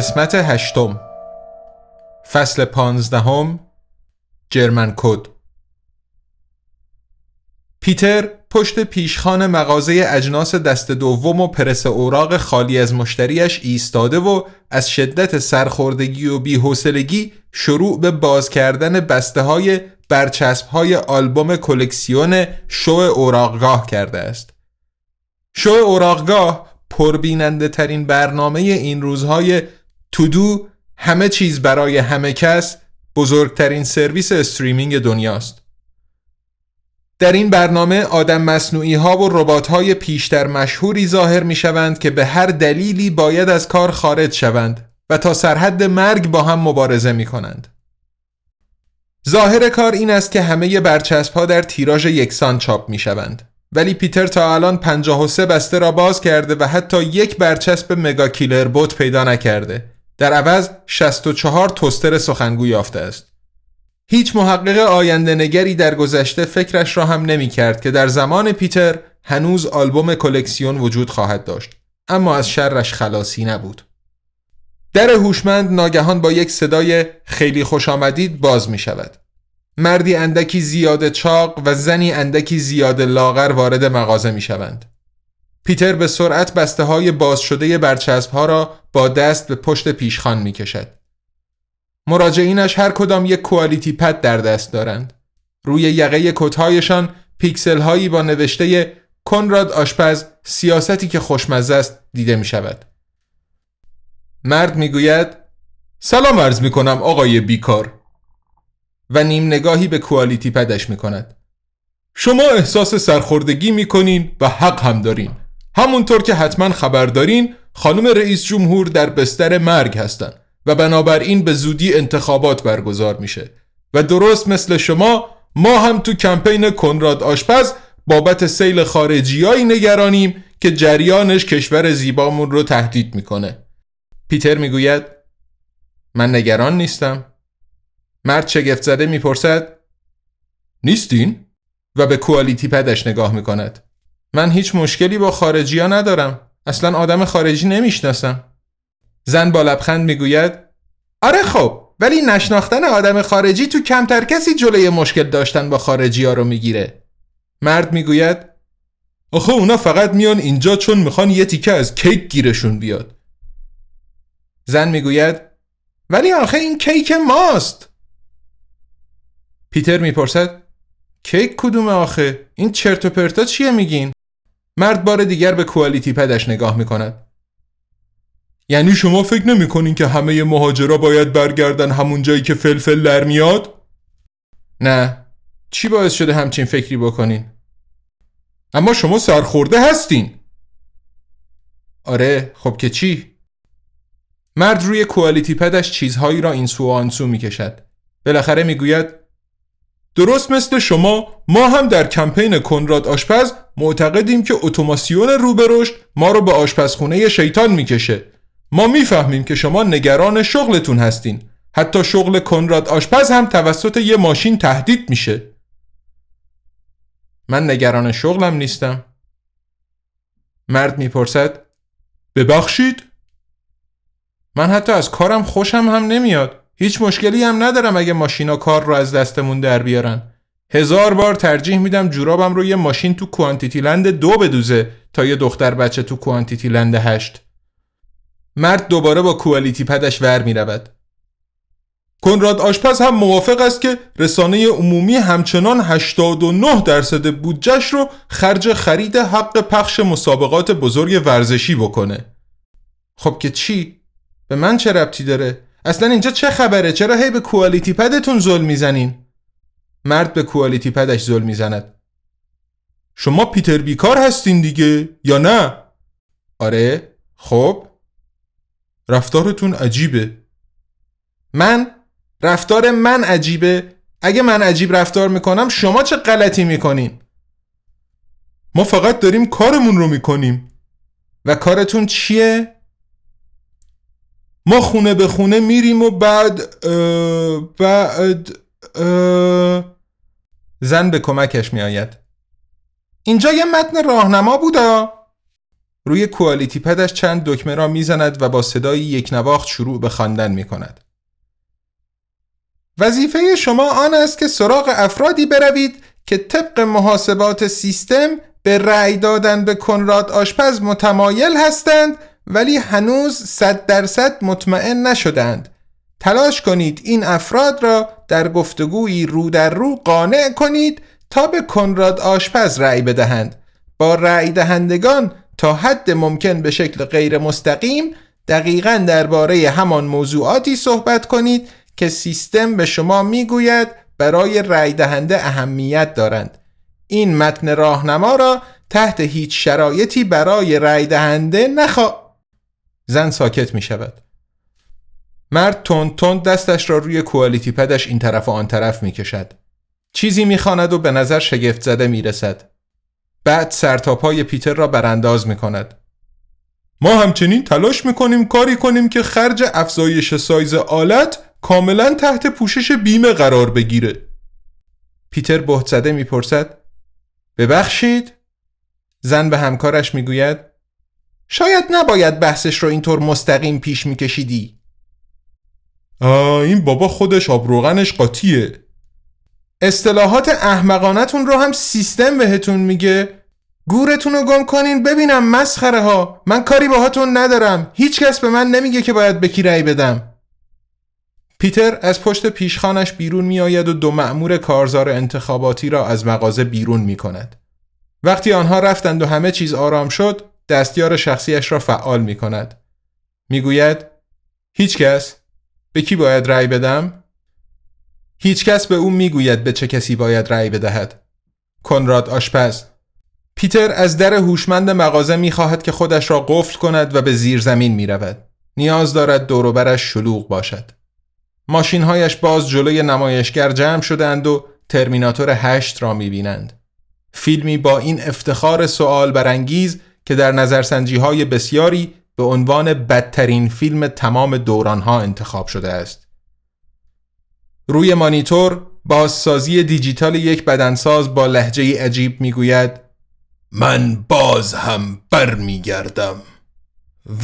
قسمت هشتم فصل پانزدهم جرمن کد پیتر پشت پیشخان مغازه اجناس دست دوم و پرس اوراق خالی از مشتریش ایستاده و از شدت سرخوردگی و بیحوصلگی شروع به باز کردن بسته های برچسب های آلبوم کلکسیون شو اوراقگاه کرده است. شو اوراقگاه پربیننده ترین برنامه این روزهای تودو همه چیز برای همه کس بزرگترین سرویس streaming دنیاست. در این برنامه آدم مصنوعی ها و ربات های پیشتر مشهوری ظاهر می شوند که به هر دلیلی باید از کار خارج شوند و تا سرحد مرگ با هم مبارزه می کنند. ظاهر کار این است که همه برچسب ها در تیراژ یکسان چاپ می شوند. ولی پیتر تا الان 53 بسته را باز کرده و حتی یک برچسب mega killer bot پیدا نکرده در عوض 64 توستر سخنگو یافته است. هیچ محقق آینده نگری در گذشته فکرش را هم نمی کرد که در زمان پیتر هنوز آلبوم کلکسیون وجود خواهد داشت اما از شرش خلاصی نبود. در هوشمند ناگهان با یک صدای خیلی خوش آمدید باز می شود. مردی اندکی زیاد چاق و زنی اندکی زیاد لاغر وارد مغازه می شوند. پیتر به سرعت بسته های باز شده برچسب ها را با دست به پشت پیشخان می کشد. مراجعینش هر کدام یک کوالیتی پد در دست دارند. روی یقه کتهایشان پیکسل هایی با نوشته کنراد آشپز سیاستی که خوشمزه است دیده می شود. مرد می گوید سلام عرض می کنم آقای بیکار و نیم نگاهی به کوالیتی پدش می کند. شما احساس سرخوردگی می کنین و حق هم دارین. همونطور که حتما خبر دارین خانم رئیس جمهور در بستر مرگ هستند و بنابراین به زودی انتخابات برگزار میشه. و درست مثل شما ما هم تو کمپین کنراد آشپز بابت سیل خارجیایی نگرانیم که جریانش کشور زیبامون رو تهدید می‌کنه. پیتر می‌گوید من نگران نیستم. مرد شگفت زده می‌پرسد نیستین؟ و به کوالیتی پدش نگاه می‌کند. من هیچ مشکلی با خارجی ها ندارم. اصلا آدم خارجی نمی‌شناسم. زن با لبخند می‌گوید آره خب ولی نشناختن آدم خارجی تو کمتر کسی جلوی مشکل داشتن با خارجی ها رو می‌گیره. مرد می‌گوید آخه اونا فقط میان اینجا چون می‌خوان یه تیکه از کیک گیرشون بیاد. زن می‌گوید ولی آخه این کیک ماست. پیتر می‌پرسد کیک کدوم آخه؟ این چرت و پرتا چیه میگین؟ مرد بار دیگر به کوالیتی پدش نگاه می‌کند یعنی شما فکر نمی‌کنین که همه مهاجرا باید برگردن همون جایی که فلفل در میاد؟ نه چی باعث شده همچین فکری بکنین؟ اما شما سرخورده هستین آره خب که چی؟ مرد روی کوالیتی پدش چیزهایی را این سو و آن سو می‌کشد بالاخره می‌گوید درست مثل شما ما هم در کمپین کنراد آشپز معتقدیم که اتوماسیون رو به رشد ما رو به آشپزخونه شیطان می‌کشه. ما می‌فهمیم که شما نگران شغلتون هستین. حتی شغل کنراد آشپز هم توسط یه ماشین تهدید میشه. من نگران شغلم نیستم. مرد می‌پرسد ببخشید؟ من حتی از کارم خوشم هم نمیاد. هیچ مشکلی هم ندارم اگه ماشینا کار رو از دستمون در بیارن هزار بار ترجیح میدم جورابم رو یه ماشین تو کوانتیتی لند دو بدوزه تا یه دختر بچه تو کوانتیتی لند هشت مرد دوباره با کوالیتی پدش ور می رود. کنراد آشپز هم موافق است که رسانه عمومی همچنان 89 درصد بودجش رو خرج خرید حق پخش مسابقات بزرگ ورزشی بکنه. خب که چی؟ به من چه ربطی داره؟ اصلا اینجا چه خبره؟ چرا هی به کوالیتی پدتون ظلم می‌زنین؟ مرد به کوالیتی پدش ظلم می‌زند. شما پیتر بیکار هستین دیگه یا نه؟ آره خب. رفتارتون عجیبه. من؟ رفتار من عجیبه. اگه من عجیب رفتار می‌کنم شما چه غلطی می‌کنین؟ ما فقط داریم کارمون رو می‌کنیم. و کارتون چیه؟ ما خونه به خونه میریم و بعد بعد زن به کمکش میآید اینجا یه متن راهنما بودا روی کوالیتی پدش چند دکمه را می‌زند و با صدای یک نواخت شروع به خواندن می کند. وظیفه شما آن است که سراغ افرادی بروید که طبق محاسبات سیستم به رأی دادن به کنراد آشپز متمایل هستند ولی هنوز صد درصد مطمئن نشدند. تلاش کنید این افراد را در گفتگویی رو در رو قانع کنید تا به کنراد آشپز رأی بدهند. با رأی دهندگان تا حد ممکن به شکل غیر مستقیم دقیقا درباره همان موضوعاتی صحبت کنید که سیستم به شما می‌گوید برای رأی دهنده اهمیت دارند. این متن راهنما را تحت هیچ شرایطی برای رأی دهنده نخوا زن ساکت می شود. مرد تند تند دستش را روی کوالیتی پدش این طرف و آن طرف می کشد. چیزی می و به نظر شگفت زده می رسد. بعد سرتاپای پیتر را برانداز می کند. ما همچنین تلاش می کنیم کاری کنیم که خرج افزایش سایز آلت کاملا تحت پوشش بیمه قرار بگیره. پیتر بهت زده می‌پرسد ببخشید. زن به همکارش می‌گوید شاید نباید بحثش رو اینطور مستقیم پیش میکشیدی. این بابا خودش آبروغنش قاطیه. اصطلاحات احمقانتون رو هم سیستم بهتون میگه. گورتون رو گم کنین ببینم مسخره ها من کاری باهاتون ندارم. هیچکس به من نمیگه که باید به کی رأی بدم. پیتر از پشت پیشخانش بیرون می آید و دو مأمور کارزار انتخاباتی را از مغازه بیرون می کند. وقتی آنها رفتند و همه چیز آرام شد دستیار شخصیش را فعال می کند. می گوید هیچ کس به کی باید رأی بدم؟ هیچ کس به او می گوید به چه کسی باید رأی بدهد. کنراد آشپز پیتر از در هوشمند مغازه می خواهد که خودش را قفل کند و به زیر زمین می رود. نیاز دارد دوروبرش شلوغ باشد. ماشینهایش باز جلوی نمایشگر جمع شدند و ترمیناتور هشت را می‌بینند. فیلمی با این افتخار سوال برانگیز که در نظرسنجی های بسیاری به عنوان بدترین فیلم تمام دورانها انتخاب شده است. روی مانیتور بازسازی دیجیتال یک بدنساز با لحجه عجیب می‌گوید من باز هم برمیگردم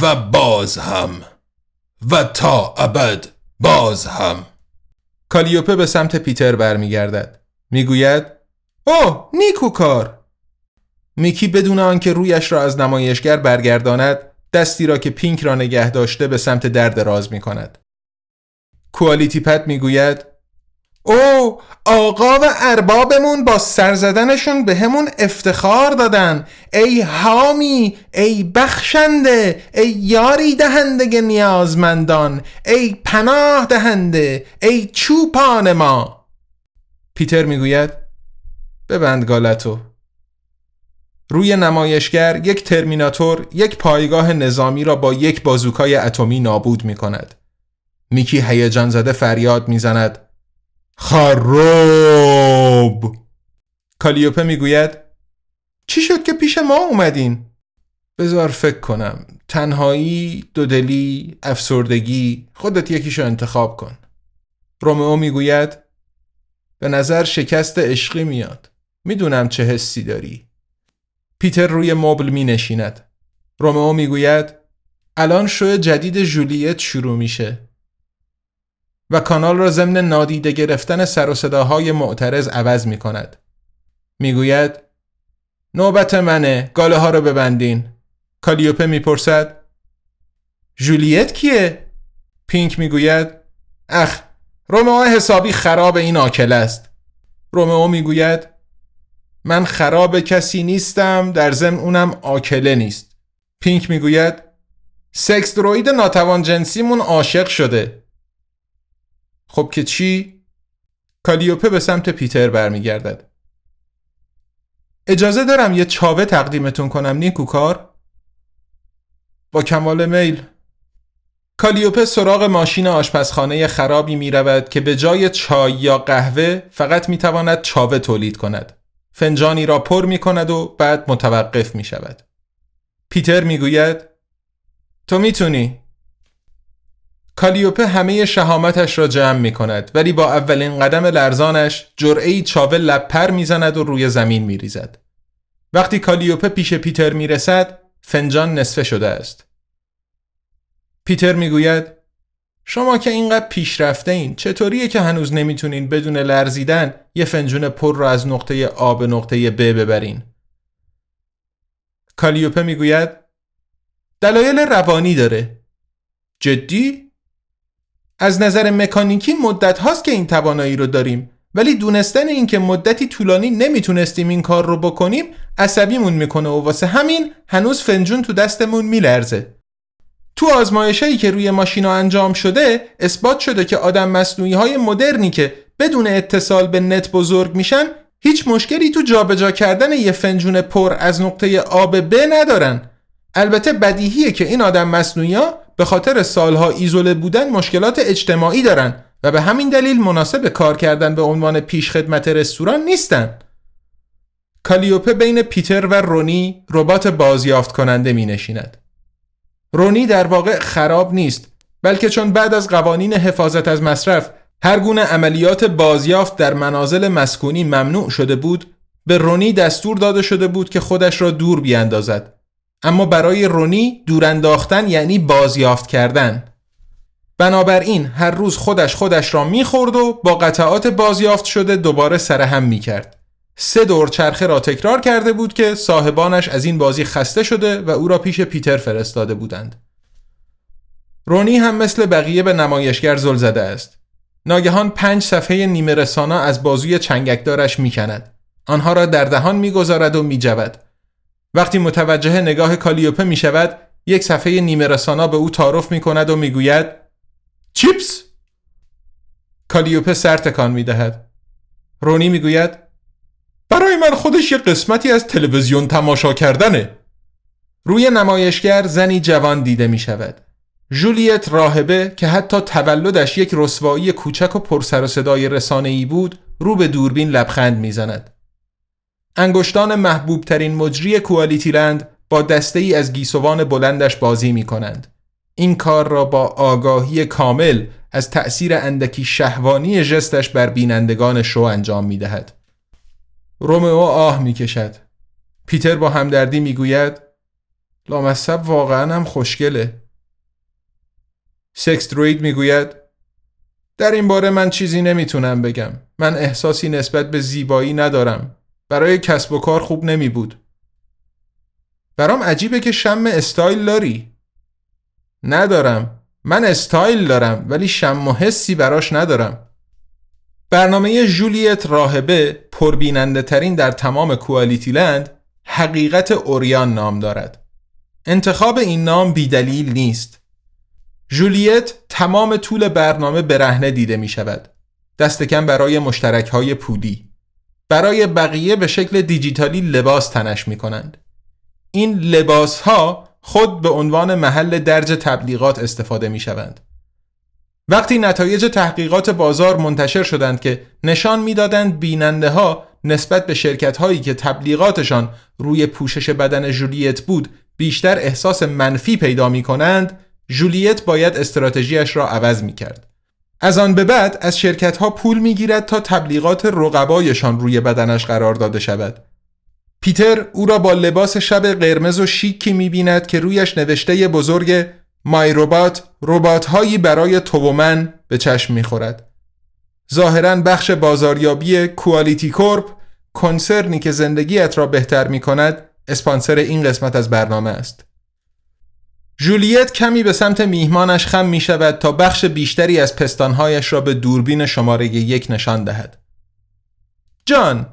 و باز هم و تا ابد باز هم. کالیوپه به سمت پیتر برمیگردد. می‌گوید اوه نیکو کار! میکی بدون آنکه رویش را از نمایشگر برگرداند دستی را که پینک را نگه داشته به سمت درد راز می کند. کوالیتی پد می‌گوید او آقا و اربابمون با سر زدنشون به همون افتخار دادن. ای حامی ای بخشنده ای یاری دهنده نیازمندان. ای پناه دهنده ای چوپان ما. پیتر می‌گوید ببند گالتو. روی نمایشگر یک ترمیناتور یک پایگاه نظامی را با یک بازوکای اتمی نابود می کند. میکی هیجان زده فریاد می‌زند. خراب! کالیوپه می‌گوید چی شد که پیش ما اومدین؟ بذار فکر کنم. تنهایی، دودلی، افسردگی خودت یکیشو انتخاب کن. رومئو می‌گوید به نظر شکست عشقی میاد. می‌دونم چه حسی داری. پیتر روی مبل می نشیند رومئو می‌گوید الان شو جدید جولیت شروع میشه و کانال را ضمن نادیده گرفتن سر و صداهای معترض عوض می کند. می گوید نوبت منه گاله ها رو ببندین. کالیوپه می‌پرسد جولیت کیه؟ پینک می‌گوید اخ رومئو حسابی خراب این آکل است. رومئو می‌گوید من خراب کسی نیستم در ضمن اونم آکله نیست. پینک می‌گوید سکس دروید ناتوان جنسیمون عاشق شده خب که چی؟ کالیوپه به سمت پیتر برمیگردد. اجازه دارم یه چاوه تقدیمتون کنم نیکوکار؟ با کمال میل کالیوپه سراغ ماشین آشپزخانه خرابی می رود که به جای چای یا قهوه فقط می تواند چاوه تولید کند. فنجانی را پر می کند و بعد متوقف می شود. پیتر می گوید تو می‌تونی. کالیوپه همه شهامتش را جمع می کند ولی با اولین قدم لرزانش جرعه چاوه لپر می‌زند و روی زمین می ریزد. وقتی کالیوپه پیش پیتر می رسد فنجان نصفه شده است. پیتر می‌گوید شما که اینقدر پیشرفته این چطوریه که هنوز نمی‌تونین بدون لرزیدن یه فنجون پر را از نقطه آ به نقطه ب ببرین؟ کالیوپه می‌گوید دلایل روانی داره. جدی؟ از نظر مکانیکی مدت هاست که این توانایی رو داریم ولی دونستن اینکه مدتی طولانی نمی‌تونستیم این کار رو بکنیم عصبیمون می‌کنه و واسه همین هنوز فنجون تو دستمون میلرزه. تو آزمایشایی که روی ماشینا انجام شده اثبات شده که آدم مصنوعی های مدرنی که بدون اتصال به نت بزرگ میشن هیچ مشکلی تو جابجا کردن یه فنجون پر از نقطه آب ب ندارن البته بدیهیه که این آدم مصنوعی ها به خاطر سالها ایزوله بودن مشکلات اجتماعی دارن و به همین دلیل مناسب کار کردن به عنوان پیشخدمت رستوران نیستن کالیوپه بین پیتر و رونی ربات بازیافت کننده می نشیند. رونی در واقع خراب نیست بلکه چون بعد از قوانین حفاظت از مصرف هر گونه عملیات بازیافت در منازل مسکونی ممنوع شده بود به رونی دستور داده شده بود که خودش را دور بیاندازد. اما برای رونی دور انداختن یعنی بازیافت کردن. بنابراین هر روز خودش خودش را می‌خورد و با قطعات بازیافت شده دوباره سرهم می‌کرد. سه دور چرخه را تکرار کرده بود که صاحبانش از این بازی خسته شده و او را پیش پیتر فرستاده بودند. رونی هم مثل بقیه به نمایشگر زل زده است. ناگهان پنج صفحه نیمه رسانا از بازوی چنگکدارش می‌کند. آنها را در دهان می‌گذارد و میجود. وقتی متوجه نگاه کالیوپه می شود یک صفحه نیمه رسانا به او تعارف می کند و می‌گوید چیپس کالیوپه سر تکان می دهد. رونی می‌گوید برای من خودش یه قسمتی از تلویزیون تماشا کردنه روی نمایشگر زنی جوان دیده می شود جولیت راهبه که حتی تولدش یک رسوایی کوچک و پرسر و صدای رسانه ای بود رو به دوربین لبخند می‌زند. انگشتان محبوب ترین مجری کوالیتی لند با دسته ای از گیسوان بلندش بازی می کنند. این کار را با آگاهی کامل از تأثیر اندکی شهوانی جستش بر بینندگان شو انجام می دهد. رومئو آه می‌کشد. پیتر با همدردی می‌گوید لامصب واقعا هم خوشگله. سکس دروید می‌گوید در این باره من چیزی نمی‌تونم بگم. من احساسی نسبت به زیبایی ندارم. برای کسب و کار خوب نمی بود برام عجیبه که شم استایل داری. ندارم. من استایل دارم ولی شم و حسی براش ندارم. برنامه جولیت راهبه پربیننده ترین در تمام کوالیتی لند حقیقت اوریان نام دارد. انتخاب این نام بیدلیل نیست. جولیت تمام طول برنامه برهنه دیده می شود. دست کم برای مشترک های پولی. برای بقیه به شکل دیجیتالی لباس تنش می کنند. این لباس ها خود به عنوان محل درج تبلیغات استفاده می شوند. وقتی نتایج تحقیقات بازار منتشر شدند که نشان می‌دادند بیننده ها نسبت به شرکت هایی که تبلیغاتشان روی پوشش بدن جولیت بود بیشتر احساس منفی پیدا می کنند جولیت باید استراتژیش را عوض می کرد. از آن به بعد از شرکت ها پول می گیرد تا تبلیغات رقبایشان روی بدنش قرار داده شود. پیتر او را با لباس شب قرمز و شیکی می بیند که رویش نوشته بزرگ مای روبات ربات هایی برای تو و من به چشم می‌خورد. ظاهرا بخش بازاریابی کوالیتی کورپ کنسرنی که زندگیت را بهتر می کند اسپانسر این قسمت از برنامه است. جولیت کمی به سمت میهمانش خم می شود تا بخش بیشتری از پستانهایش را به دوربین شماره یک نشان دهد. جان،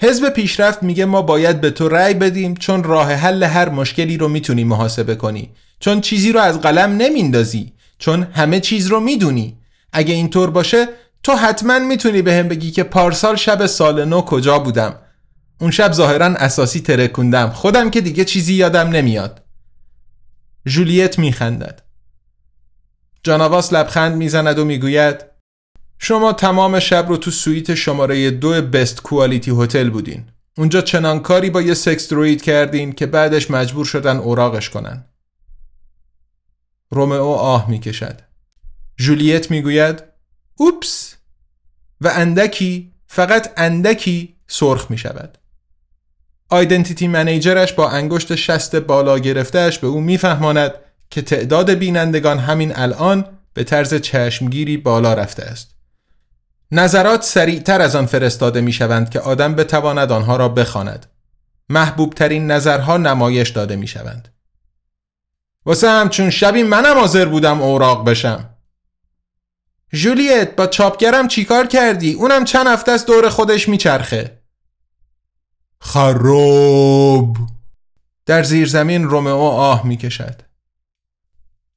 حزب پیشرفت میگه ما باید به تو رأی بدیم چون راه حل هر مشکلی رو می‌تونی محاسبه کنی چون چیزی رو از قلم نمیندازی چون همه چیز رو می‌دونی. اگه اینطور باشه تو حتما می‌تونی به هم بگی که پارسال شب سال نو کجا بودم. اون شب ظاهرا اساسی ترکوندم. خودم که دیگه چیزی یادم نمیاد. جولیت میخندد. جاناواس لبخند می‌زند و می‌گوید شما تمام شب رو تو سویت شماره دو بست کوالیتی هتل بودین. اونجا چنان کاری با یه سکس دروید کردین که بعدش مجبور شدن اوراقش کنن. رومئو آه می‌کشد جولیت می‌گوید اوپس و اندکی فقط اندکی سرخ می شود. آیدنتیتی منیجرش با انگشت شست بالا گرفتهش به او میفهماند که تعداد بینندگان همین الان به طرز چشمگیری بالا رفته است. نظرات سریعتر از آن فرستاده می شوند که آدم بتواند آنها را بخواند. محبوب ترین نظرها نمایش داده می شوند. واسه همچون شبی منم حاضر بودم اوراق بشم. جولیت با چاپگرم چیکار کردی؟ اونم چند هفته از دور خودش میچرخه. خراب در زیر زمین رومئو آه می‌کشد.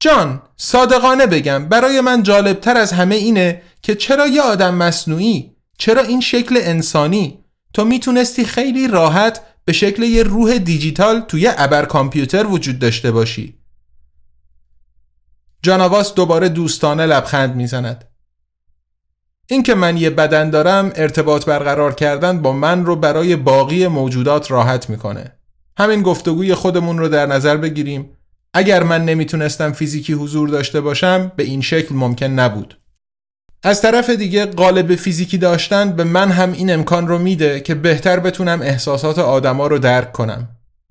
جان صادقانه بگم برای من جالبتر از همه اینه که چرا یه آدم مصنوعی چرا این شکل انسانی تو می‌تونستی خیلی راحت به شکل یه روح دیجیتال توی ابر کامپیوتر وجود داشته باشی جاناواس دوباره دوستانه لبخند می‌زند. اینکه من یه بدن دارم ارتباط برقرار کردن با من رو برای باقی موجودات راحت می‌کنه. همین گفتگوی خودمون رو در نظر بگیریم. اگر من نمی‌تونستم فیزیکی حضور داشته باشم به این شکل ممکن نبود. از طرف دیگه قالب فیزیکی داشتن به من هم این امکان رو میده که بهتر بتونم احساسات آدما رو درک کنم.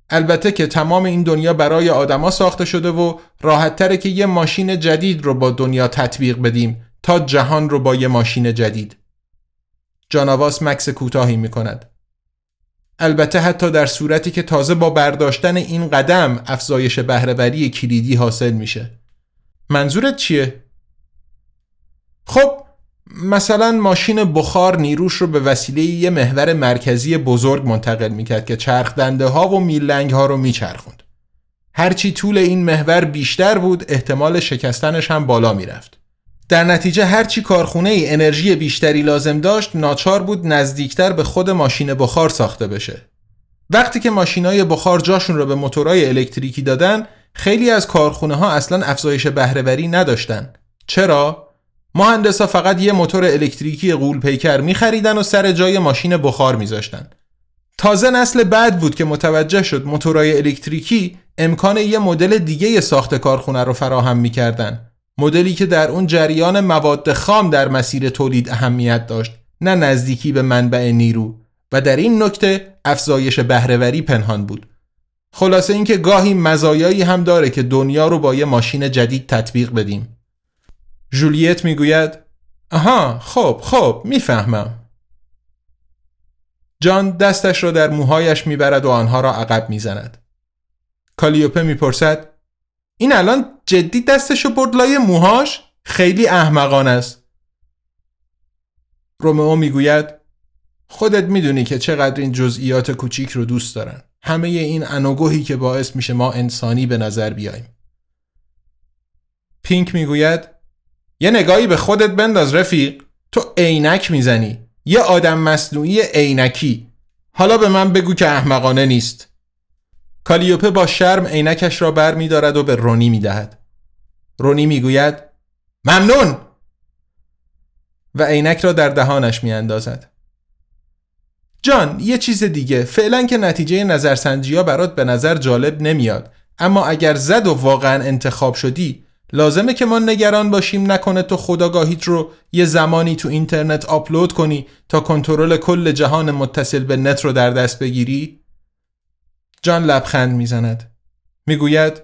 البته که تمام این دنیا برای آدما ساخته شده و راحت تره که یه ماشین جدید رو با دنیا تطبیق بدیم تا جهان رو با یه ماشین جدید. جاناواس مکس کوتاهی می کند البته حتی در صورتی که تازه با برداشتن این قدم افزایش بهرهوری کلیدی حاصل میشه. منظورت چیه؟ خب مثلا ماشین بخار نیروش رو به وسیله یه محور مرکزی بزرگ منتقل می‌کرد که چرخ دنده ها و میلنگ ها رو میچرخوند. هرچی طول این محور بیشتر بود احتمال شکستنش هم بالا می‌رفت. در نتیجه هرچی کارخونه ای انرژی بیشتری لازم داشت ناچار بود نزدیکتر به خود ماشین بخار ساخته بشه. وقتی که ماشینای بخار جاشون رو به موتورهای الکتریکی دادن خیلی از کارخونه ها اصلا افزایش بهرهوری نداشتن. چرا؟ مهندسا فقط یه موتور الکتریکی غول پیکر میخریدن و سر جای ماشین بخار میذاشتن. تازه نسل بعد بود که متوجه شد موتورهای الکتریکی امکان یه مدل دیگه ساخت کارخونه رو فراهم می‌کردن. مدلی که در اون جریان مواد خام در مسیر تولید اهمیت داشت نه نزدیکی به منبع نیرو. و در این نکته افزایش بهرهوری پنهان بود. خلاصه اینکه گاهی مزایایی هم داره که دنیا رو با یه ماشین جدید تطبیق بدیم. جولیت می‌گوید آها خب خب می‌فهمم. جان دستش را در موهایش می‌برد و آنها را عقب می‌زند. کالیوپه می‌پرسد این الان جدی دستشو برد لای موهاش؟ خیلی احمقان است. رومئو می‌گوید خودت می‌دونی که چقدر این جزئیات کوچیک رو دوست دارن. همه این انوگوهی که باعث میشه ما انسانی به نظر بیایم پینک می‌گوید یه نگاهی به خودت بنداز رفیق. تو عینک می‌زنی. یه آدم مصنوعی عینکی. حالا به من بگو که احمقانه نیست. کالیوپه با شرم عینکش را بر می دارد و به رونی می دهد. رونی می گوید ممنون! و عینک را در دهانش می اندازد. جان یه چیز دیگه. فعلا که نتیجه نظرسنجی ها برات به نظر جالب نمیاد. اما اگر زد و واقعا انتخاب شدی لازمه که ما نگران باشیم نکنه تو خودآگاهیت رو یه زمانی تو اینترنت آپلود کنی تا کنترل کل جهان متصل به نت رو در دست بگیری؟ جان لبخند می‌زند. می‌گوید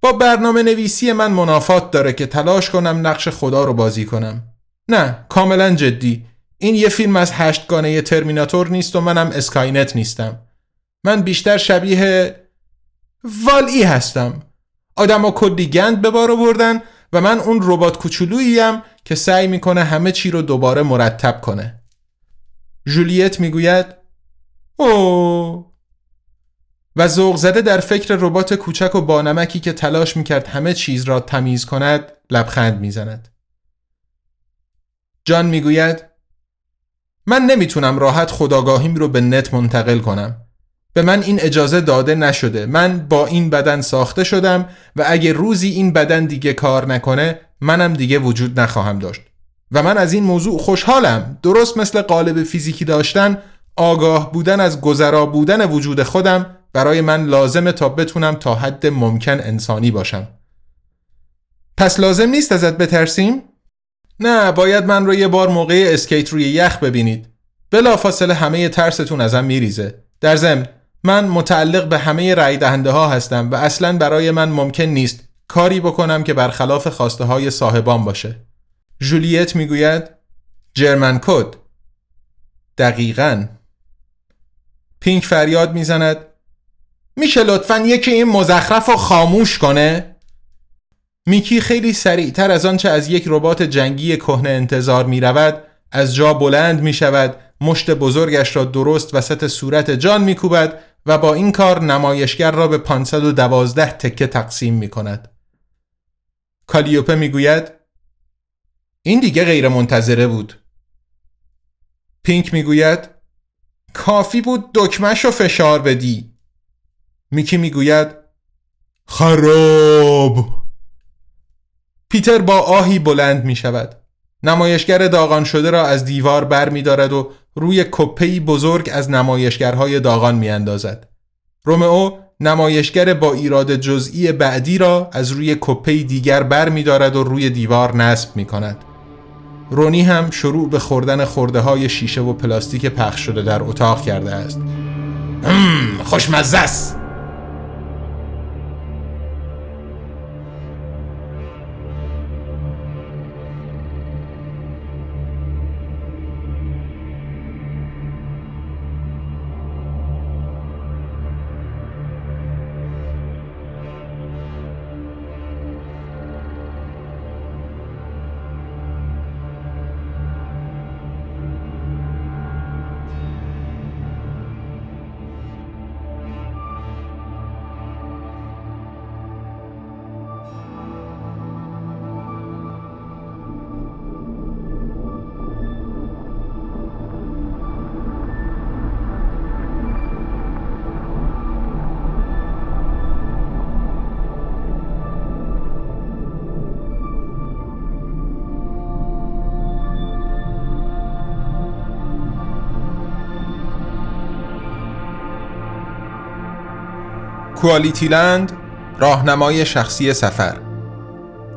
با برنامه نویسی من منافات داره که تلاش کنم نقش خدا رو بازی کنم. نه کاملا جدی. این یه فیلم از هشتگانه ترمیناتور نیست و منم اسکاینت نیستم. من بیشتر شبیه والی هستم. آدم کلی گند به بار آوردن و من اون ربات کوچولوییم که سعی می‌کنه همه چی رو دوباره مرتب کنه. جولیت می‌گوید او و ذوق زده در فکر ربات کوچک و بانمکی که تلاش می‌کرد همه چیز را تمیز کند لبخند می‌زند. جان می‌گوید من نمی‌تونم راحت خداگاهیم رو به نت منتقل کنم. به من این اجازه داده نشده. من با این بدن ساخته شدم و اگه روزی این بدن دیگه کار نکنه منم دیگه وجود نخواهم داشت. و من از این موضوع خوشحالم. درست مثل قالب فیزیکی داشتن آگاه بودن از گذرا بودن وجود خودم برای من لازمه تا بتونم تا حد ممکن انسانی باشم. پس لازم نیست ازت بترسیم؟ نه باید من رو یه بار موقع اسکیت روی یخ ببینید. بلا فاصله همه ترستون ازم میریزه. در ضمن من متعلق به همه رای دهنده ها هستم و اصلا برای من ممکن نیست کاری بکنم که برخلاف خواسته های صاحبان باشه. جولیت می‌گوید جرمن کد دقیقا. پینک فریاد می‌زند میشه لطفا یکی این مزخرف رو خاموش کنه؟ میکی خیلی سریعتر از آنچه از یک ربات جنگی کهنه انتظار می رود از جا بلند می شود مشت بزرگش را درست وسط صورت جان می کوبد و با این کار نمایشگر را به 512 تکه تقسیم می کند. کالیوپه می گوید این دیگه غیر منتظره بود. پینک می گوید کافی بود دکمش رو فشار بدی. میکی می گوید خراب پیتر با آهی بلند می شود. نمایشگر داغان شده را از دیوار بر می دارد و روی کپهی بزرگ از نمایشگرهای داغان می اندازد. رومئو نمایشگر با ایراد جزئی بعدی را از روی کپهی دیگر بر می دارد و روی دیوار نصب می کند. رونی هم شروع به خوردن خورده های شیشه و پلاستیک پخش شده در اتاق کرده است. خوشمزه است. کوالیتی لند راهنمای شخصی سفر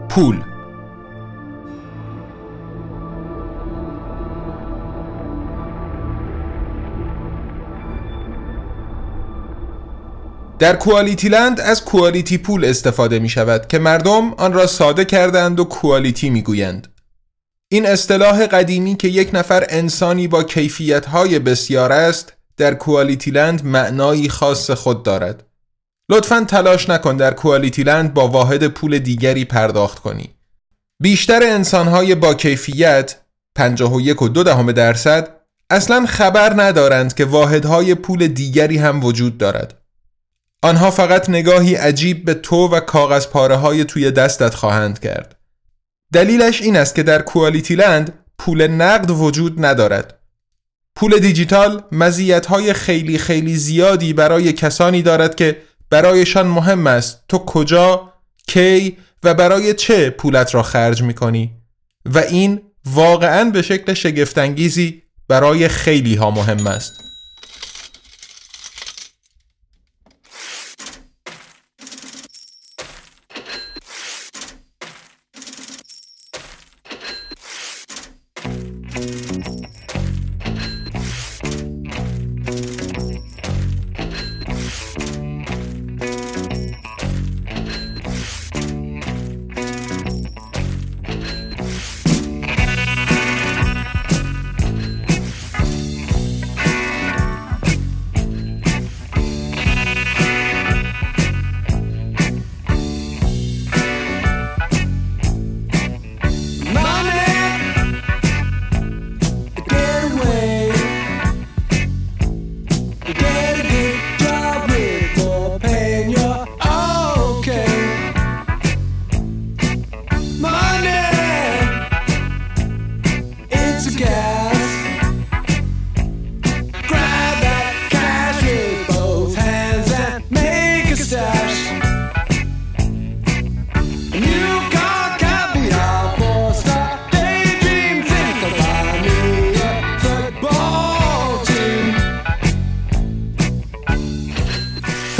پول در کوالیتی لند از کوالیتی پول استفاده می شود که مردم آن را ساده کردند و کوالیتی می گویند. این اصطلاح قدیمی که یک نفر انسانی با کیفیت های بسیار است در کوالیتی لند معنایی خاص خود دارد. لطفا تلاش نکن در کوالیتی لند با واحد پول دیگری پرداخت کنی. بیشتر انسانهای با کیفیت 51 و دو دهم درصد اصلا خبر ندارند که واحدهای پول دیگری هم وجود دارد. آنها فقط نگاهی عجیب به تو و کاغذ پاره های توی دستت خواهند کرد. دلیلش این است که در کوالیتی لند پول نقد وجود ندارد. پول دیجیتال مزیت خیلی خیلی زیادی برای کسانی دارد که برایشان مهم است تو کجا کی و برای چه پولت را خرج می کنی و این واقعا به شکل شگفتانگیزی برای خیلی ها مهم است.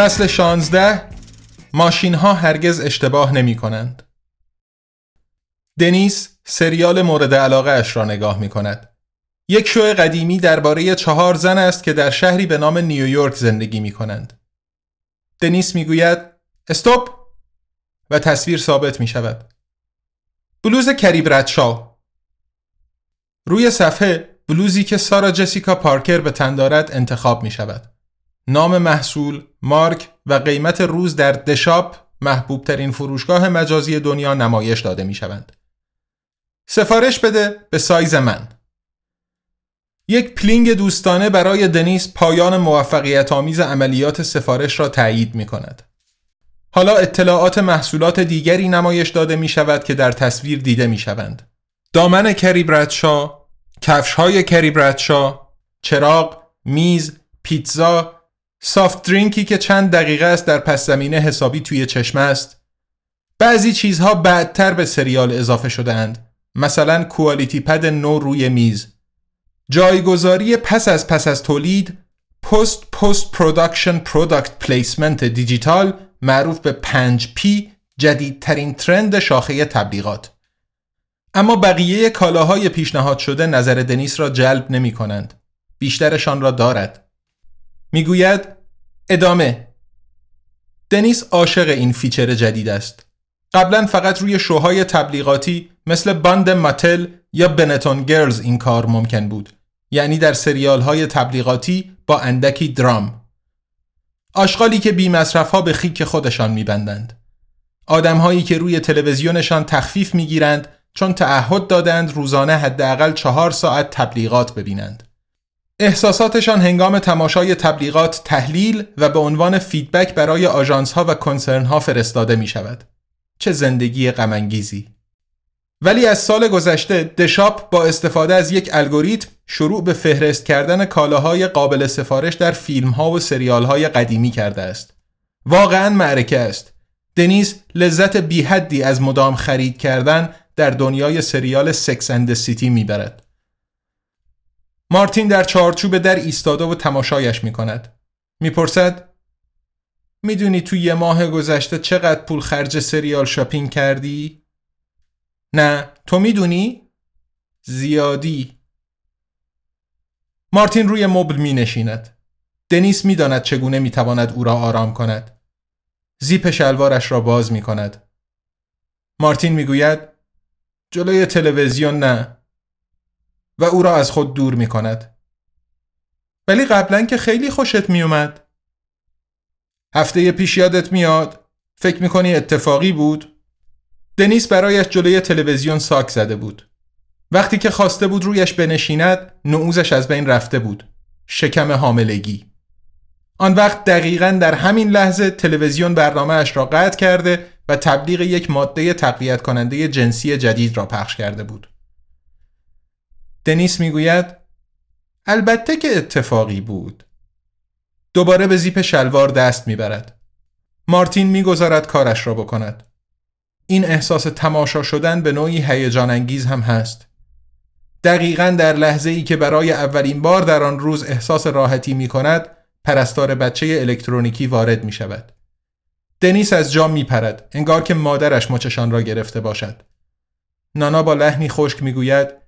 فصل 16 ماشین ها هرگز اشتباه نمی کنند. دنیس سریال مورد علاقه اش را نگاه می کند. یک شو قدیمی درباره چهار زن است که در شهری به نام نیویورک زندگی می کنند. دنیس می گوید استوب و تصویر ثابت می شود. بلوز کریب ردشا روی صفحه بلوزی که سارا جسیکا پارکر به تن دارد انتخاب می شود. نام محصول، مارک و قیمت روز در The Shop محبوب ترین فروشگاه مجازی دنیا نمایش داده می شوند. سفارش بده به سایز من. یک pling دوستانه برای دنیس پایان موفقیت آمیز عملیات سفارش را تایید می کند. حالا اطلاعات محصولات دیگری نمایش داده می شود که در تصویر دیده می شوند. دامن کری برادشا، کفش های کری برادشا، چراغ، میز، پیتزا، soft drink ی که چند دقیقه است در پس زمینه حسابی توی چشم است. بعضی چیزها بعدتر به سریال اضافه شده اند. مثلا QualityPad نو روی میز. جایگذاری پس از پس از تولید post post production product placement دیجیتال معروف به 5P جدیدترین trend شاخه تبلیغات اما بقیه کالاهای پیشنهاد شده نظر دنیس را جلب نمی کنند. بیشترشان را دارد. می‌گوید ادامه دنیس عاشق این feature جدید است. قبلا فقط روی شوهای تبلیغاتی مثل باند ماتل یا بنتون گرلز این کار ممکن بود. یعنی در سریال های تبلیغاتی با اندکی درام. آشغالی که بی مصرف ها به خیک خودشان میبندند. آدم هایی که روی تلویزیونشان تخفیف می‌گیرند چون تعهد دادند روزانه حداقل چهار ساعت تبلیغات ببینند. احساساتشان هنگام تماشای تبلیغات تحلیل و به عنوان فیدبک برای آژانس ها و کنسرن ها فرستاده می شود. چه زندگی غمانگیزی. ولی از سال گذشته دشاپ با استفاده از یک الگوریتم شروع به فهرست کردن کالاهای قابل سفارش در فیلم ها و سریال های قدیمی کرده است. واقعا معرکه است. دنیز لذت بی حدی از مدام خرید کردن در دنیای سریال Sex and City می‌برد. مارتین در چارچوب در ایستاده و تماشایش می کند. می‌پرسد می‌دونی تو یه ماه گذشته چقدر پول خرج سریال shopping کردی؟ نه تو می‌دونی؟ زیادی مارتین روی مبل می نشیند. دنیس می داند چگونه می تواند او را آرام کند. زیپ شلوارش را باز می کند. مارتین می گوید جلوی تلویزیون نه و او را از خود دور می کند. ولی قبلا که خیلی خوشت می اومد. هفته پیش یادت میاد؟ فکر می‌کنی اتفاقی بود؟ دنیس برایش جلوی تلویزیون ساک زده بود. وقتی که خواسته بود رویش بنشیند نعوزش از بین رفته بود. شکم حاملگی. آن وقت دقیقا در همین لحظه تلویزیون برنامه اش را قطع کرده و تبلیغ یک ماده تقویت کننده جنسی جدید را پخش کرده بود. دنیس می‌گوید البته که اتفاقی بود. دوباره به زیپ شلوار دست می‌برد. مارتین می‌گذارد کارش را بکند. این احساس تماشا شدن به نوعی هیجان انگیز هم هست. دقیقا در لحظه ای که برای اولین بار در آن روز احساس راحتی می کند پرستار بچه الکترونیکی وارد می شود. دنیس از جا می پرد انگار که مادرش مچشان را گرفته باشد. نانا با لحنی خشک می گوید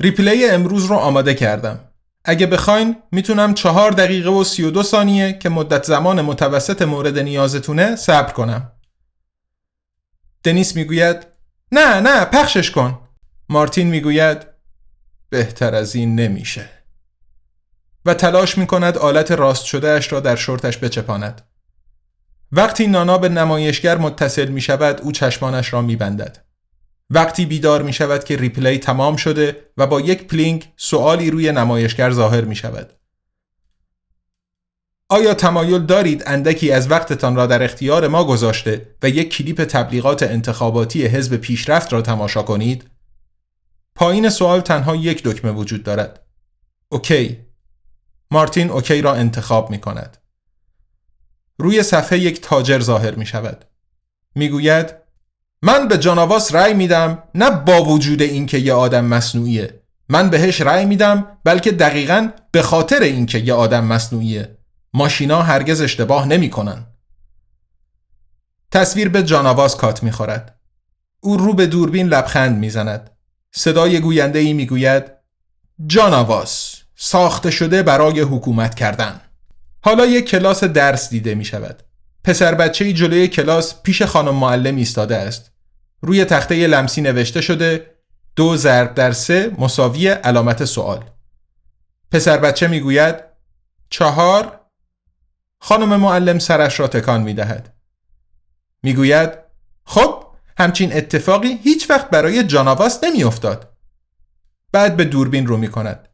ریپلی امروز رو آماده کردم. اگه بخواین می‌تونم چهار دقیقه و سی و دو ثانیه که مدت زمان متوسط مورد نیازتونه صبر کنم. دنیس می‌گوید نه نه پخشش کن. مارتین می‌گوید بهتر از این نمیشه. و تلاش می کند آلت راست شده اش را در شورتش بچپاند. وقتی نانا به نمایشگر متصل می شود او چشمانش را می بندد. وقتی بیدار می شود که ریپلی تمام شده و با یک pling سوالی روی نمایشگر ظاهر می شود. آیا تمایل دارید اندکی از وقتتان را در اختیار ما گذاشته و یک کلیپ تبلیغات انتخاباتی حزب پیشرفت را تماشا کنید؟ پایین سوال تنها یک دکمه وجود دارد. اوکی. مارتین اوکی را انتخاب می کند. روی صفحه یک تاجر ظاهر می شود. می گوید من به جاناواس رأی میدم نه با وجود اینکه یه آدم مصنوعیه من بهش رأی میدم بلکه دقیقا به خاطر اینکه یه آدم مصنوعیه ماشینا هرگز اشتباه نمی‌کنن. تصویر به جانواز کات می‌خورد. او رو به دوربین لبخند می‌زند. صدای گوینده ای می‌گوید جانواز ساخته شده برای حکومت کردن. حالا یک کلاس درس دیده می شود. پسر بچه جلوی کلاس پیش خانم معلم ایستاده است. روی تخته لمسی نوشته شده دو ضرب در سه مساوی علامت سوال. پسر بچه می گوید چهار خانم معلم سرش را تکان می دهد. می گوید خب همچین اتفاقی هیچ وقت برای جاناواس نمی افتاد. بعد به دوربین رو می کند.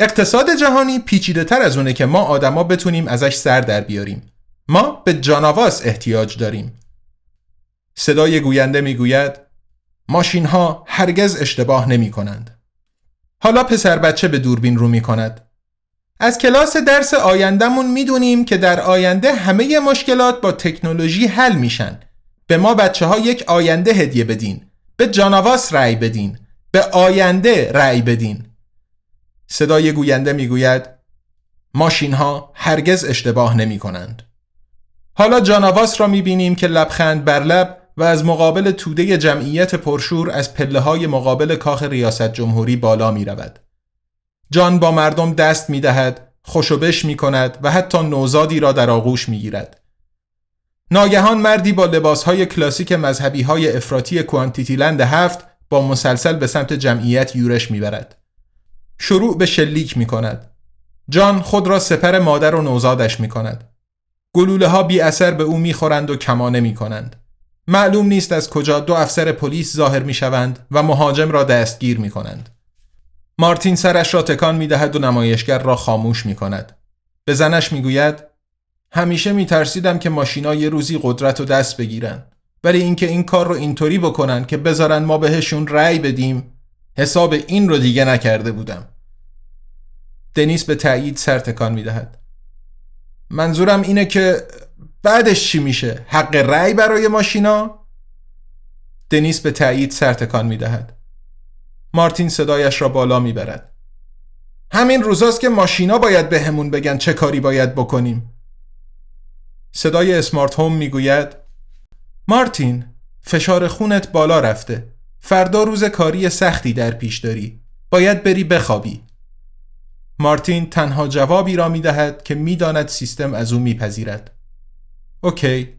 اقتصاد جهانی پیچیده تر از اونه که ما آدما بتونیم ازش سر در بیاریم. ما به جاناواس احتیاج داریم. صدای گوینده می‌گوید ماشین ها هرگز اشتباه نمی کنند. حالا پسر بچه به دوربین رو می کند. از کلاس درس آیندهمون می‌دونیم که در آینده همه مشکلات با تکنولوژی حل میشن. به ما بچه ها یک آینده هدیه بدین. به جاناواس رأی بدین. به آینده رأی بدین. صدای گوینده می‌گوید ماشین ها هرگز اشتباه نمی کنند. حالا جاناواس را می بینیم که لبخند بر لب و از مقابل توده جمعیت پرشور از پله های مقابل کاخ ریاست جمهوری بالا می رود. جان با مردم دست می دهد، خوشوبش می کند و حتی نوزادی را در آغوش می گیرد. ناگهان مردی با لباس های کلاسیک مذهبی های افراطی کوانتیتیلند هفت با مسلسل به سمت جمعیت یورش می برد. شروع به شلیک می کند. جان خود را سپر مادر و نوزادش می کند. گلوله ها بی اثر به او می خورند و کمانه می کنند. معلوم نیست از کجا دو افسر پلیس ظاهر می شوند و مهاجم را دستگیر می کنند. مارتین سرش را تکان می دهد و نمایشگر را خاموش می کند. به زنش می گوید همیشه می ترسیدم که ماشینا یه روزی قدرت و دست بگیرن ولی اینکه این کار رو اینطوری بکنن که بذارن ما بهشون رأی بدیم حساب این رو دیگه نکرده بودم دنیس به تایید سر تکان می دهد. منظورم اینه که بعدش چی میشه؟ حق رأی برای ماشینا؟ دنیس به تایید سر تکان می دهد. مارتین صدایش را بالا می برد. همین روزاست که ماشینا باید به همون بگن چه کاری باید بکنیم. صدای اسمارت هوم می گوید مارتین فشار خونت بالا رفته. فردا روز کاری سختی در پیش داری. باید بری بخوابی. مارتین تنها جوابی را می دهد که می داند سیستم از او میپذیرد. اوکی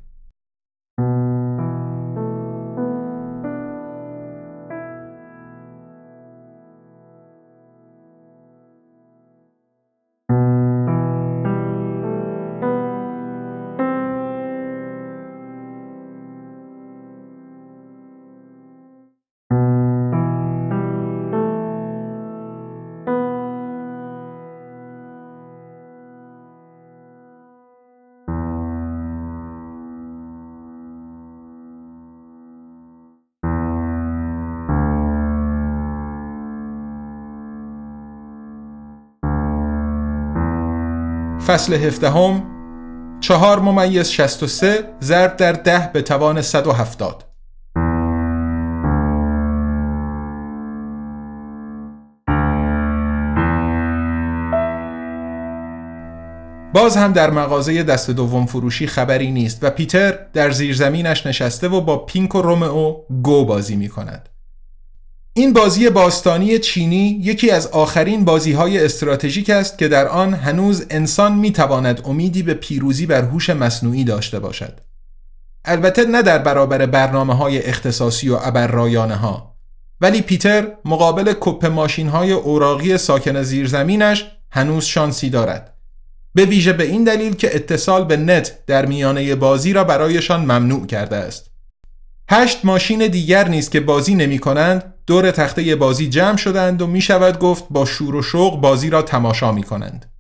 فصل هفدهم چهار ممیز 63 ضرب در ده به توان 170 باز هم در مغازه دست دوم فروشی خبری نیست و پیتر در زیرزمینش نشسته و با پینک و رومئو گو بازی می کند. این بازی باستانی چینی یکی از آخرین بازی های استراتژیک است که در آن هنوز انسان می تواند امیدی به پیروزی بر هوش مصنوعی داشته باشد. البته نه در برابر برنامه های اختصاصی و ابررایانه ها ولی پیتر مقابل کپ ماشین های اوراقی ساکن زیرزمینش هنوز شانسی دارد. به ویژه به این دلیل که اتصال به نت در میانه بازی را برایشان ممنوع کرده است. هشت ماشین دیگر نیست که بازی نمی کنند دور تخته بازی جمع شدند و می شود گفت با شور و شوق بازی را تماشا می کنند.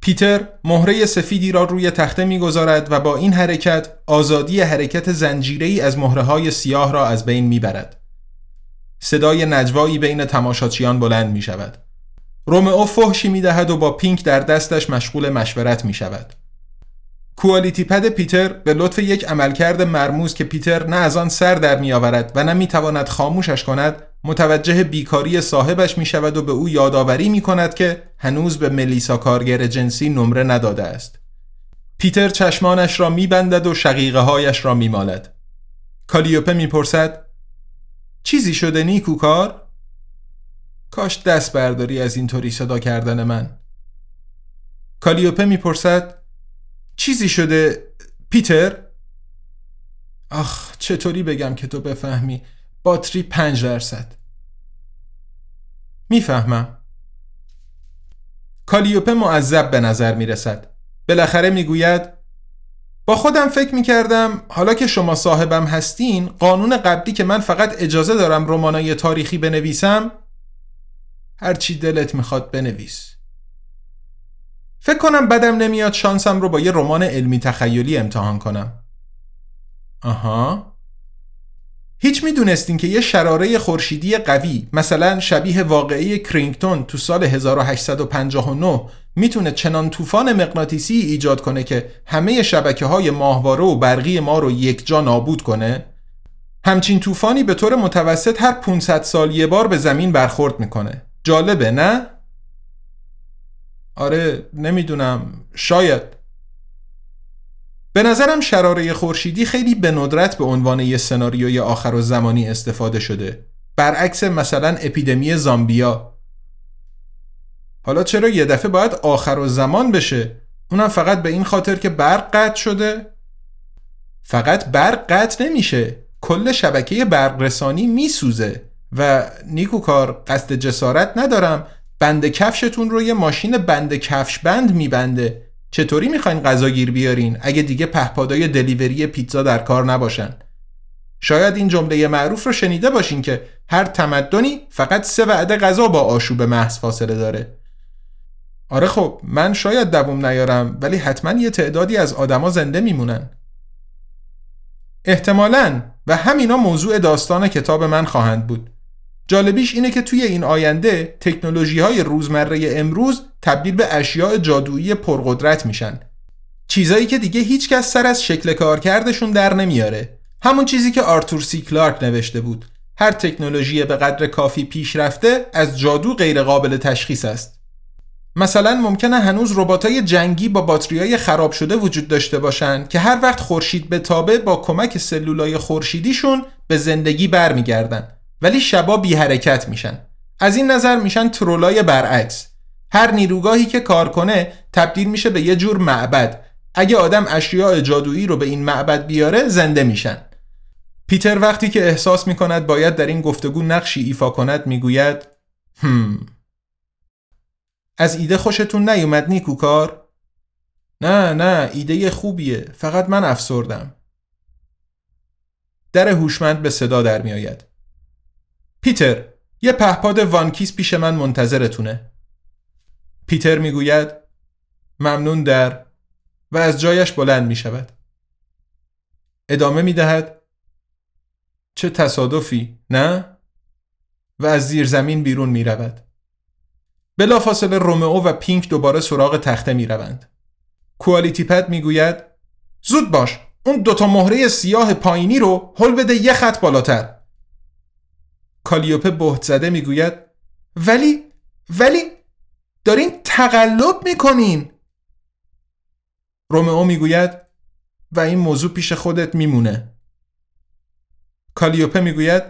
پیتر مهره سفیدی را روی تخته می‌گذارد و با این حرکت آزادی حرکت زنجیری از مهره های سیاه را از بین می‌برد. صدای نجوایی بین تماشاچیان بلند می شود. رومئو فحشی می دهد و با پینک در دستش مشغول مشورت می شود. کوالیتی پد پیتر به لطف یک عملکرد مرموز که پیتر نه از آن سر در می آورد و نه می تواند خاموشش کند متوجه بیکاری صاحبش می شود و به او یادآوری می کند که هنوز به ملیسا کارگر جنسی نمره نداده است. پیتر چشمانش را می بندد و شقیقه هایش را می مالد. کالیوپه می پرسد چیزی شده نیکوکار؟ کاش دست برداری از اینطوری صدا کردن من. کالیوپه می پرسد چیزی شده پیتر؟ آخ چطوری بگم که تو بفهمی؟ باتری پنج درصد. می‌فهمم. کالیوپه معذب به نظر می رسد بالاخره می گوید با خودم فکر می کردم حالا که شما صاحبم هستین قانون قبلی که من فقط اجازه دارم رمانای تاریخی بنویسم هرچی دلت می‌خواد بنویس. فکر کنم بدم نمیاد شانسم رو با یه رمان علمی تخیلی امتحان کنم آها هیچ می‌دونستین که یه شراره خورشیدی قوی مثلا شبیه واقعی کرینگتون تو سال 1859 می‌تونه چنان طوفان مغناطیسی ایجاد کنه که همه شبکه های ماهواره و برقی ما رو یک جا نابود کنه؟ همچین طوفانی به طور متوسط هر 500 سال یه بار به زمین برخورد می‌کنه. جالبه نه؟ آره نمی‌دونم. شاید. به نظرم شراره خورشیدی خیلی به ندرت به عنوان یه سناریوی آخر و زمانی استفاده شده. برعکس مثلا اپیدمی زامبیا. حالا چرا یه دفعه باید آخر و زمان بشه؟ اونم فقط به این خاطر که برق قطع شده. فقط برق قطع نمیشه. کل شبکه برق رسانی میسوزه. و نیکوکار قصد جسارت ندارم. بند کفشتون رو یه ماشین بند کفش بند میبنده. چطوری می‌خواین غذا گیر بیارین؟ اگه دیگه پهپادای دلیوری پیتزا در کار نباشن. شاید این جمله معروف رو شنیده باشین که هر تمدنی فقط سه وعده غذا با آشوب محض فاصله داره. آره خب من شاید دووم نیارم ولی حتما یه تعدادی از آدما زنده میمونن. احتمالا و همینا موضوع داستان کتاب من خواهند بود. جالبیش اینه که توی این آینده تکنولوژی های روزمره امروز تبدیل به اشیاء جادویی پرقدرت میشن. چیزایی که دیگه هیچکس سر از شکل کارکردشون در نمیاره. همون چیزی که آرتور سی کلارک نوشته بود. هر تکنولوژی به قدر کافی پیشرفته از جادو غیرقابل تشخیص است. مثلا ممکنه هنوز رباتای جنگی با باتریای خراب شده وجود داشته باشن که هر وقت خورشید به تابه با کمک سلولای خورشیدیشون به زندگی برمیگردن. ولی شبا بی حرکت میشن. از این نظر میشن ترولای برعکس. هر نیروگاهی که کار کنه تبدیل میشه به یه جور معبد. اگه آدم اشیاء جادویی رو به این معبد بیاره زنده میشن. پیتر وقتی که احساس می‌کند باید در این گفتگو نقشی ایفا کند می‌گوید هم. از ایده خوشتون نیومد نیکوکار؟ نه نه ایده خوبیه. فقط من افسردم. در هوشمند به صدا در میآید. پیتر یه پهپاد وانکیس پیش من منتظرتونه. پیتر می‌گوید ممنون در و از جایش بلند می شود ادامه می دهد چه تصادفی نه؟ و از زیر زمین بیرون می رود بلافاصله رومئو و پینک دوباره سراغ تخته می روند کوالیتی پد می گوید زود باش اون دوتا مهره سیاه پایینی رو حل بده یه خط بالاتر. کالیوپه بهت زده می‌گوید ولی ولی دارین تقلب می‌کنین. رومئو می‌گوید و این موضوع پیش خودت میمونه. کالیوپه می‌گوید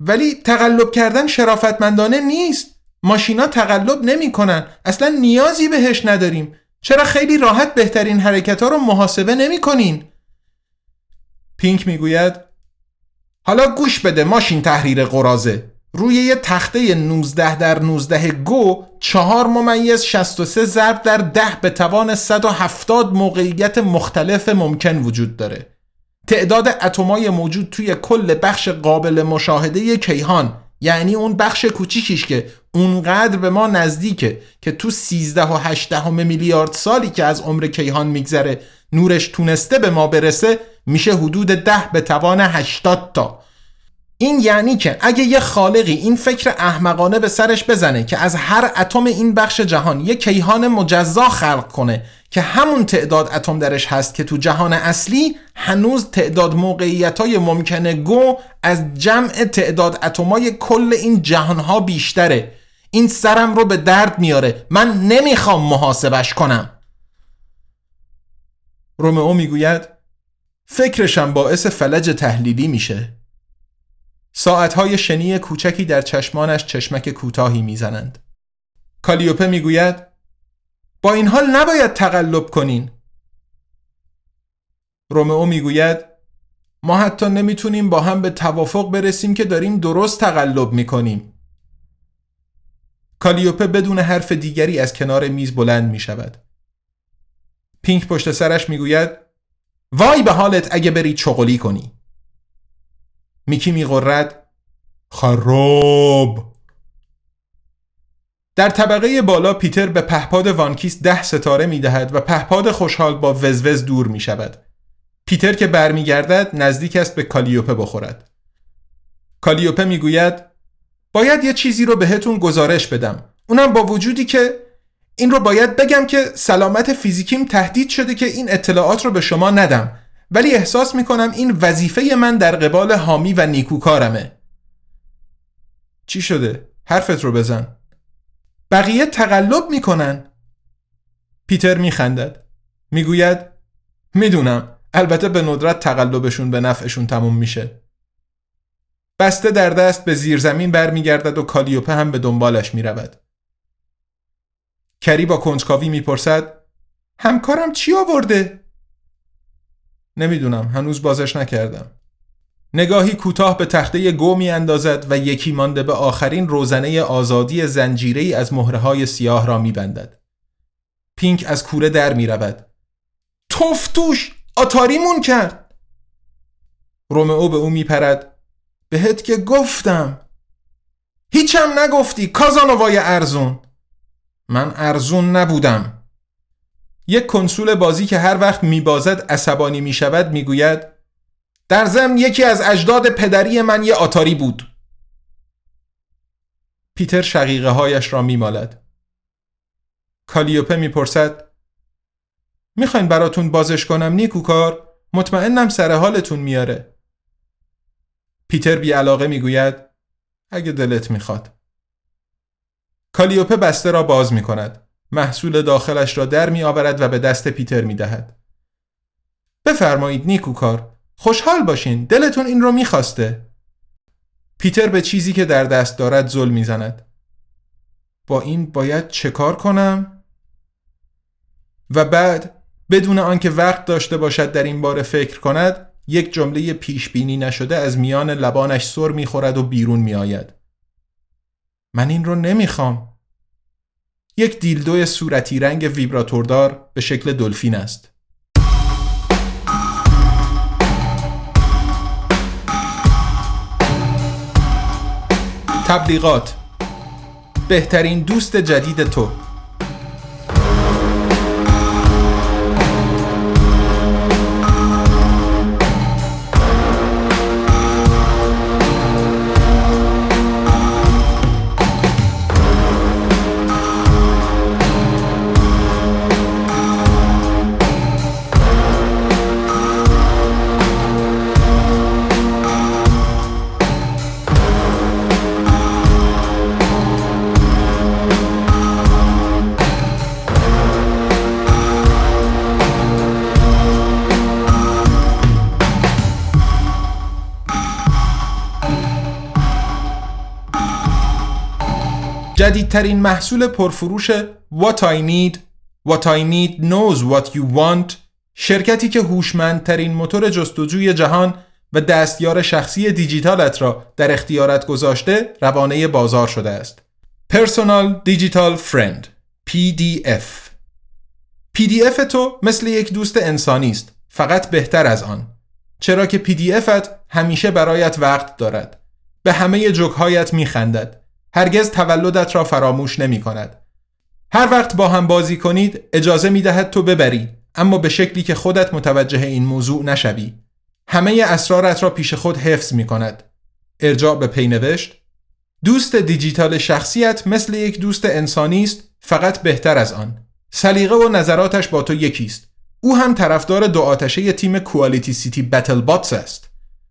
ولی تقلب کردن شرافتمندانه نیست. ماشینا تقلب نمی‌کنن. اصلا نیازی بهش نداریم. چرا خیلی راحت بهترین حرکت ها رو محاسبه نمی کنین؟ پینک می‌گوید حالا گوش بده ماشین تحریر قرازه. روی یه تخته 19 در 19 گو چهار ممیز 63 ضرب در ده به توان 170 موقعیت مختلف ممکن وجود داره. تعداد اتمای موجود توی کل بخش قابل مشاهده کیهان یعنی اون بخش کوچیکیش که اونقدر به ما نزدیکه که تو 13 و 8 میلیارد سالی که از عمر کیهان میگذره نورش تونسته به ما برسه میشه حدود ده به توان 80 تا. این یعنی که اگه یه خالقی این فکر احمقانه به سرش بزنه که از هر اتم این بخش جهان یه کیهان مجزا خلق کنه که همون تعداد اتم درش هست که تو جهان اصلی هنوز تعداد موقعیت های ممکنه گو از جمع تعداد اتمای کل این جهانها بیشتره. این سرم رو به درد میاره. من نمی‌خوام محاسبش کنم. رومئو می‌گوید فکرشم باعث فلج تحلیلی میشه. ساعتهای شنی کوچکی در چشمانش چشمک کوتاهی می‌زنند. کالیوپه می‌گوید با این حال نباید تقلب کنین. رومئو می‌گوید ما حتی نمی‌تونیم با هم به توافق برسیم که داریم درست تقلب می‌کنیم. کالیوپه بدون حرف دیگری از کنار میز بلند می شود. پینک پشت سرش می‌گوید وای به حالت اگه بری چغلی کنی میکی میغرد خراب در طبقه بالا پیتر به پهپاد وانکیس ده ستاره می‌دهد و پهپاد خوشحال با وزوز دور می شود. پیتر که برمیگردد نزدیک است به کالیوپه بخورد. کالیوپه می‌گوید باید یه چیزی رو بهتون گزارش بدم. اونم با وجودی که این رو باید بگم که سلامت فیزیکیم تهدید شده که این اطلاعات رو به شما ندم. ولی احساس می‌کنم این وظیفه من در قبال حامی و نیکوکارمه. چی شده؟ حرفت رو بزن. بقیه تقلب می‌کنن. پیتر میخندد. می‌گوید می‌دونم. البته به ندرت تقلبشون به نفعشون تموم میشه. بسته در دست به زیر زمین برمیگردد و کالیوپه هم به دنبالش می‌رود. کری با کنجکاوی می‌پرسد همکارم چی آورده؟ نمی‌دونم هنوز بازش نکردم نگاهی کوتاه به تخته گو می اندازد و یکی مانده به آخرین روزنه آزادی زنجیری از مهره سیاه را می بندد. پینک از کوره در می رود. توفتوش آتاریمون کرد رومئو به او می پرد بهت که گفتم هیچم نگفتی کازانوای ارزون من ارزون نبودم. یک کنسول بازی که هر وقت میبازد عصبانی می‌شود می‌گوید در ضمن یکی از اجداد پدری من یه آتاری بود. پیتر شقیقه هایش را میمالد. کالیوپه می‌پرسد می‌خواین براتون بازش کنم نیکوکار؟ مطمئنم سر حالتون میاره پیتر بی علاقه می‌گوید اگه دلت می‌خواد. کالیوپه بسته را باز می کند. محصول داخلش را در می آورد و به دست پیتر می دهد. بفرمایید نیکوکار. خوشحال باشین. دلتون این رو می خواسته. پیتر به چیزی که در دست دارد زل می زند. با این باید چه کار کنم؟ و بعد بدون آنکه وقت داشته باشد در این باره فکر کند یک جمله پیش بینی نشده از میان لبانش سر می‌خورد و بیرون میآید. من این رو نمی‌خوام. یک دیلدو صورتی رنگ ویبراتوردار به شکل دلفین است. تبلیغات. بهترین دوست جدید تو. جدیدترین محصول پرفروش What I Need What I Need Knows What You Want شرکتی که هوشمندترین موتور جستجوی جهان و دستیار شخصی دیجیتالت را در اختیارت گذاشته روانه بازار شده است. Personal Digital Friend PDF PDF تو مثل یک دوست انسانی است فقط بهتر از آن. چرا که PDFت همیشه برایت وقت دارد. به همه جوکهایت میخندد. هرگز تولدت را فراموش نمی کند. هر وقت با هم بازی کنید اجازه می دهد تو ببری اما به شکلی که خودت متوجه این موضوع نشوی. همه اسرارت را پیش خود حفظ می کند. ارجاع به پینوشت دوست دیجیتال شخصیت مثل یک دوست انسانی است فقط بهتر از آن. سلیقه و نظراتش با تو یکیست او هم طرفدار دو آتشه تیم کوالیتی سیتی بتل باتس است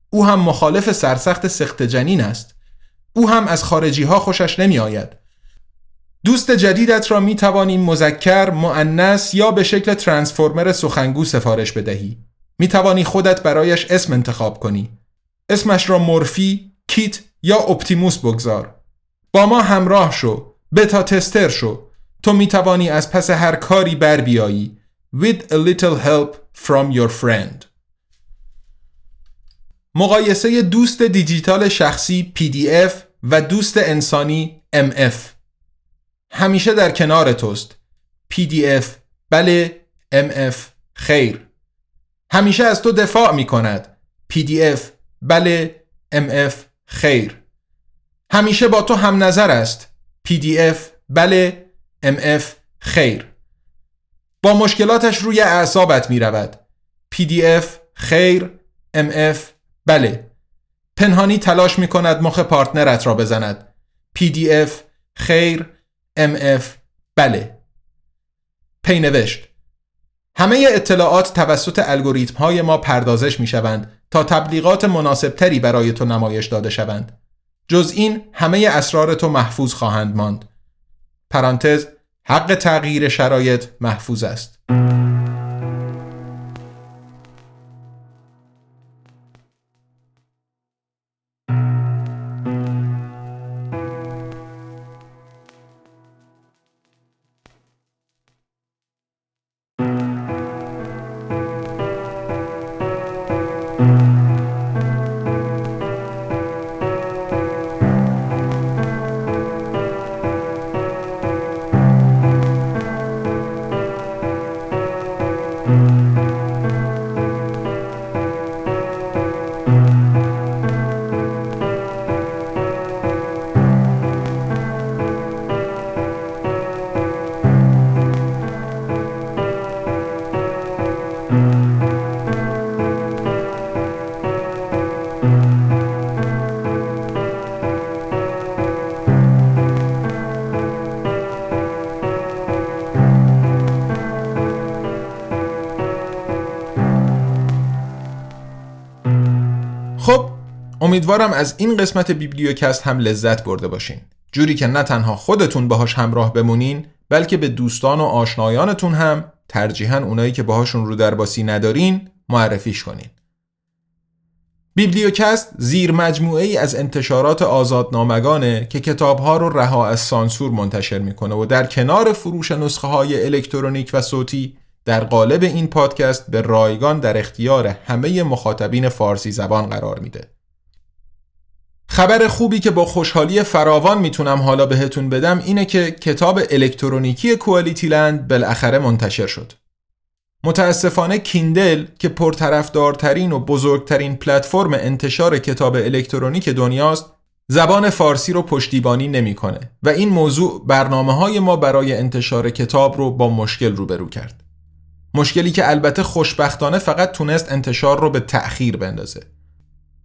او هم مخالف سرسخت سخت جنین است او هم از خارجی ها خوشش نمی آید دوست جدیدت را می توانی مذکر، معنس یا به شکل ترانسفورمر سخنگو سفارش بدهی. می توانی خودت برایش اسم انتخاب کنی. اسمش را مورفی، کیت یا اپتیموس بگذار. با ما همراه شو. بتا تستر شو. تو می توانی از پس هر کاری بر بیایی. With a little help from your friend. مقایسه دوست دیجیتال شخصی PDF و دوست انسانی MF همیشه در کنار توست. PDF بله MF خیر. همیشه از تو دفاع می کند PDF بله MF خیر. همیشه با تو هم نظر است. PDF بله MF خیر. با مشکلاتش روی اعصابت می رود PDF خیر MF بله. پنهانی تلاش می کند مخ پارتنرت را بزند. PDF خیر MF بله. پینوشت همه اطلاعات توسط الگوریتم های ما پردازش می شوند تا تبلیغات مناسبتری برای تو نمایش داده شوند. جز این همه اسرار تو محفوظ خواهند ماند. پرانتز حق تغییر شرایط محفوظ است. امیدوارم از این قسمت بیبلیوکست هم لذت برده باشین جوری که نه تنها خودتون باهاش همراه بمونین بلکه به دوستان و آشنایانتون هم ترجیحاً اونایی که باهاشون رو درباسی ندارین معرفیش کنین بیبلیوکست زیر مجموعه ای از انتشارات آزادنامگانه که کتابها رو رها از سانسور منتشر می‌کنه و در کنار فروش نسخه های الکترونیک و صوتی در قالب این پادکست به رایگان در اختیار همه مخاطبین فارسی زبان قرار میده. خبر خوبی که با خوشحالی فراوان می‌تونم حالا بهتون بدم اینه که کتاب الکترونیکی کوالیتی لند بالاخره منتشر شد. متاسفانه کیندل که پرطرفدارترین و بزرگترین پلتفرم انتشار کتاب الکترونیک دنیاست زبان فارسی رو پشتیبانی نمی‌کنه و این موضوع برنامه های ما برای انتشار کتاب رو با مشکل روبرو کرد. مشکلی که البته خوشبختانه فقط تونست انتشار رو به تأخیر بندازه.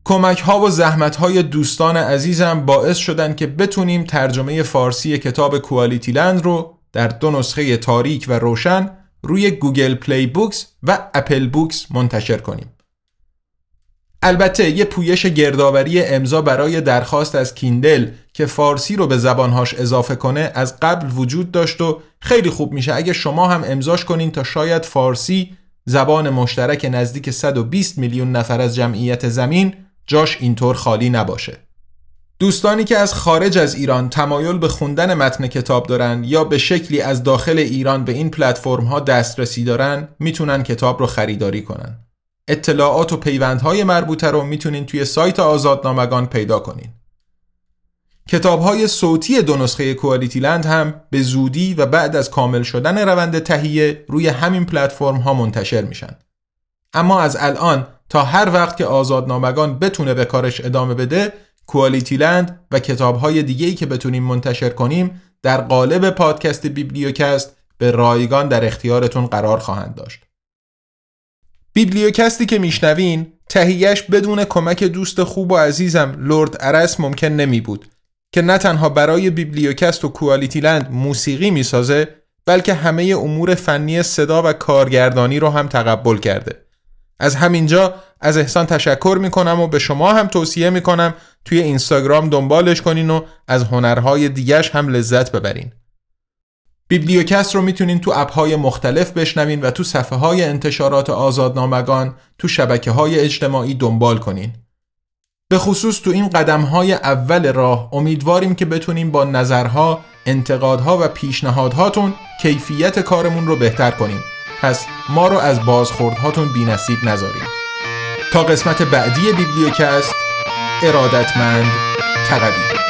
کمک ها و زحمت های دوستان عزیزم باعث شدن که بتونیم ترجمه فارسی کتاب QualityLand رو در دو نسخه تاریک و روشن روی Google Play Books و Apple Books منتشر کنیم. البته یه پویش گردآوری امضا برای درخواست از Kindle که فارسی رو به زبانهاش اضافه کنه از قبل وجود داشت و خیلی خوب میشه اگه شما هم امضاش کنین تا شاید فارسی زبان مشترک نزدیک 120 میلیون نفر از جمعیت زمین جاش اینطور خالی نباشه. دوستانی که از خارج از ایران تمایل به خوندن متن کتاب دارن یا به شکلی از داخل ایران به این پلتفرم ها دسترسی دارن می‌تونن کتاب رو خریداری کنن. اطلاعات و پیوندهای مربوطه رو می‌تونین توی سایت آزادنامگان پیدا کنین. کتاب های صوتی دو نسخه کوالیتی لند هم به زودی و بعد از کامل شدن روند تهیه روی همین پلتفرم ها منتشر میشن. اما از الان تا هر وقت که آزادنامگان بتونه به کارش ادامه بده کوالیتی لند و کتابهای دیگه‌ای که بتونیم منتشر کنیم در قالب پادکست بیبلیوکست به رایگان در اختیارتون قرار خواهند داشت. بیبلیوکستی که میشنوین تهیهش بدون کمک دوست خوب و عزیزم لرد ارس ممکن نمی بود که نه تنها برای بیبلیوکست و کوالیتی لند موسیقی می‌سازه بلکه همه امور فنی صدا و کارگردانی رو هم تقبل کرده از همینجا از احسان تشکر می‌کنم و به شما هم توصیه می‌کنم توی اینستاگرام دنبالش کنین و از هنرهای دیگش هم لذت ببرین. بیبلیوکست رو می‌تونین تو اپهای مختلف بشنوین و تو صفحه های انتشارات آزادنامگان تو شبکه های اجتماعی دنبال کنین. به خصوص تو این قدم های اول راه امیدواریم که بتونیم با نظرها، انتقادها و پیشنهادهاتون کیفیت کارمون رو بهتر کنیم. پس ما رو از بازخوردهاتون بی نصیب نذاریم تا قسمت بعدی بیبلیوکست ارادتمند تقوی